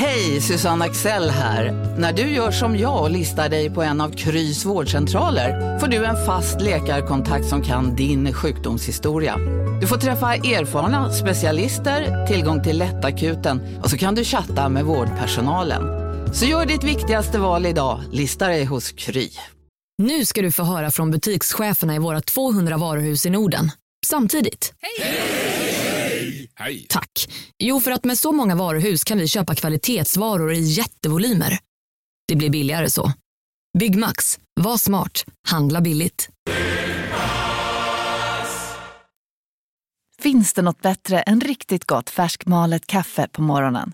Hej, Susanne Axel här. När du gör som jag och listar dig på en av Krys vårdcentraler får du en fast läkarkontakt som kan din sjukdomshistoria. Du får träffa erfarna specialister, tillgång till lättakuten och så kan du chatta med vårdpersonalen. Så gör ditt viktigaste val idag, listar dig hos Kry. Nu ska du få höra från butikscheferna i våra 200 varuhus i Norden. Samtidigt. Hej! Tack. Jo, för att med så många varuhus kan vi köpa kvalitetsvaror i jättevolymer. Det blir billigare så. Byggmax. Var smart. Handla billigt. Finns det något bättre än riktigt gott färskmalet kaffe på morgonen?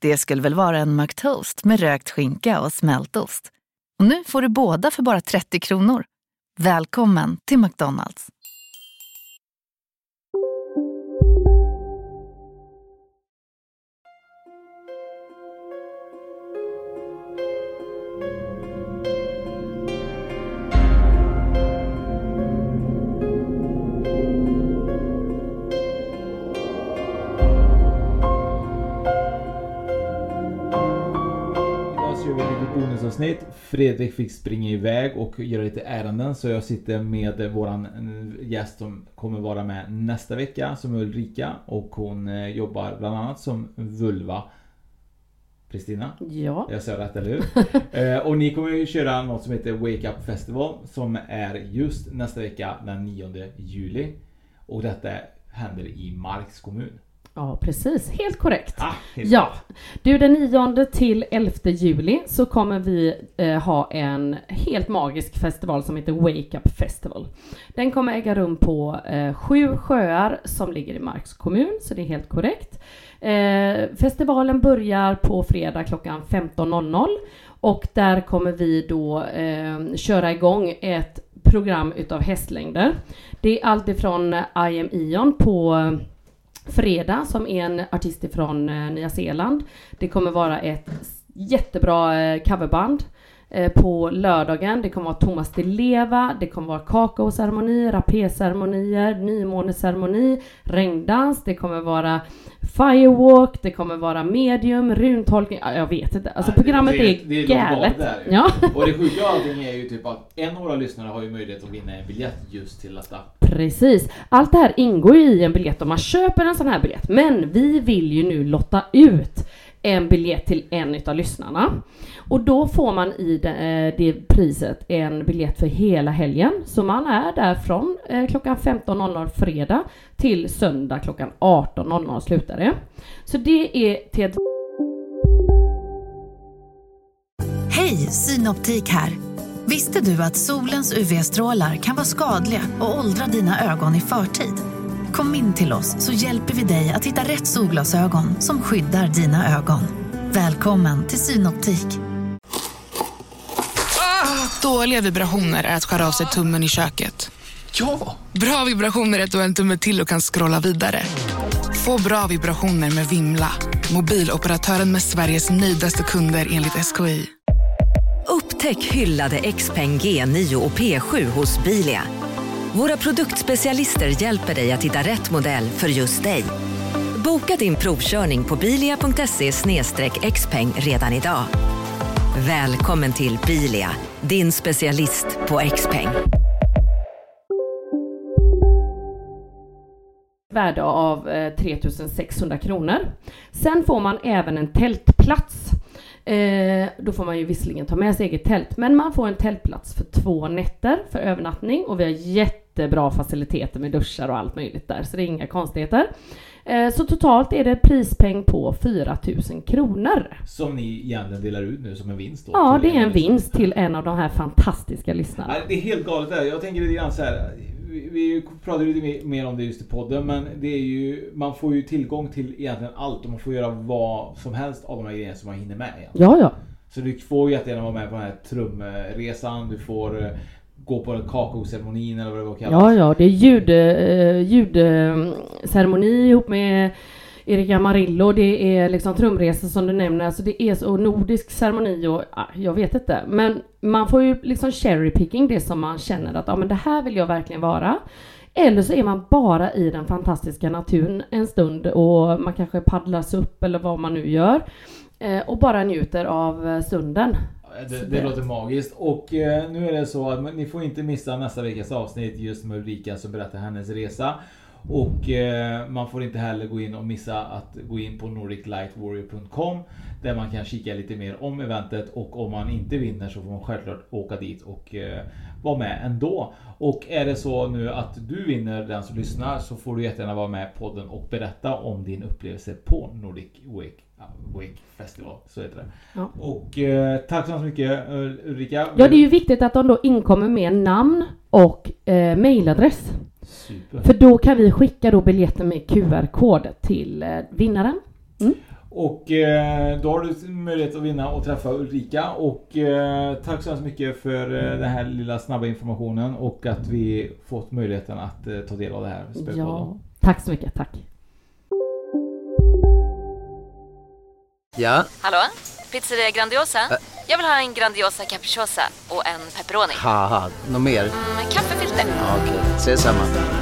Det skulle väl vara en McToast med rökt skinka och smältost. Och nu får du båda för bara 30 kronor. Välkommen till McDonalds. Bonusavsnitt. Fredrik fick springa iväg och göra lite ärenden så jag sitter med våran eh, gäst som kommer vara med nästa vecka som är Ulrika och hon eh, jobbar bland annat som vulva. Kristina? Ja. Jag sa rätt, eller hur? Eh, och ni kommer ju köra något som heter Wake Up Festival som är just nästa vecka den 9 juli. Och detta händer i Marks kommun. Ja, precis. Helt korrekt. Ah, helt Ja, du den 9 till 11 juli så kommer vi eh, ha en helt magisk festival som heter Wake Up Festival. Den kommer äga rum på eh, sju sjöar som ligger i Marks kommun, så det är helt korrekt. Eh, festivalen börjar på fredag klockan 15.00 och där kommer vi då eh, köra igång ett program utav hästlängder. Det är allt ifrån I am Ion på Fredag som är en artist från eh, Nya Zeeland. Det kommer vara ett jättebra eh, coverband. Eh, på lördagen, det kommer vara Thomas Di Leva, det kommer vara kakaoceremoni, rapéceremonier, nymåneceremoni, regndans, det kommer vara firewalk, det kommer vara medium, runtolkning, ja, jag vet inte. Alltså Nej, programmet det- är, det är galet. där. Ja. Och det sjuka av allting är ju typ att en av våra lyssnare har ju möjlighet att vinna en biljett just till detta. Precis. Allt det här ingår ju i en biljett om man köper en sån här biljett. Men vi vill ju nu lotta ut en biljett till en utav lyssnarna. Och då får man i det, eh, det priset en biljett för hela helgen. Så man är där från eh, klockan 15.00 fredag till söndag klockan 18.00 slutar det. Så det är till ett Hej, Synoptik här. Visste du att solens UV-strålar kan vara skadliga och åldra dina ögon i förtid? Kom in till oss så hjälper vi dig att hitta rätt solglasögon som skyddar dina ögon. Välkommen till Synoptik. Dåliga vibrationer är att skära av sig tummen i köket. Ja! Bra vibrationer är att du har en tumme till och kan scrolla vidare. Få bra vibrationer med Vimla. Mobiloperatören med Sveriges nöjdaste kunder enligt SKI. Upptäck hyllade XPeng G9 och P7 hos Bilia. Våra produktspecialister hjälper dig att hitta rätt modell för just dig. Boka din provkörning på bilia.se xpeng redan idag. Välkommen till Bilia, din specialist på XPeng. värde av eh, 3600 kronor. Sen får man även en tältplats. Eh, då får man ju visserligen ta med sig eget tält, men man får en tältplats för två nätter för övernattning och vi har jättebra faciliteter med duschar och allt möjligt där, så det är inga konstigheter. Eh, så totalt är det prispeng på 4000 kronor. Som ni egentligen delar ut nu som en vinst då. Ja, det är en vinst till en av de här fantastiska lyssnarna. Det är helt galet där. Jag tänker lite grann så här. Vi, vi pratade lite mer- om det just i podden men det är ju Man får ju tillgång till egentligen allt och man får göra vad som helst av de här grejerna som man hinner med egentligen. Ja, ja. Så du får ju jättegärna vara med på den här trumresan. Du får eh, gå på kakaoceremonin eller vad det var kallas. Ja, ja, det är ljud, eh, ljudceremoni ihop med Erika Marillo, det är liksom trumresor som du nämner, alltså det är så nordisk ceremoni och ah, jag vet inte. Men man får ju liksom cherry picking det som man känner att ja men det här vill jag verkligen vara. Eller så är man bara i den fantastiska naturen en stund och man kanske paddlas upp eller vad man nu gör. Eh, och bara njuter av eh, stunden. Det, det det- låter magiskt. Och eh, nu är det så att ni får inte missa nästa veckas avsnitt just med Ulrika som berättar hennes resa. Och eh, man får inte heller gå in och missa att gå in på nordiclightwarrior.com där man kan kika lite mer om eventet och om man inte vinner så får man självklart åka dit och eh, vara med ändå. Och är det så nu att du vinner den som lyssnar så får du jättegärna vara med i podden och berätta om din upplevelse på Nordic Wake, Wake Festival. Så heter det. Ja. Och eh, tack så mycket Ul- Ulrika. Ja, det är ju viktigt att de då inkommer med namn och eh, mailadress. Super. För då kan vi skicka då biljetten med QR-kod till eh, vinnaren. Och eh, då har du möjlighet att vinna och träffa Ulrika. Och eh, tack så hemskt mycket för den här lilla snabba informationen och att vi fått möjligheten att ta del av det här. Ja, tack så mycket. Tack. Ja, Hallå? Pizzeria Grandiosa? Jag vill ha en Grandiosa capriciosa och en pepperoni. något mer? Med kaffefilter. Ja, Okej, ses samma.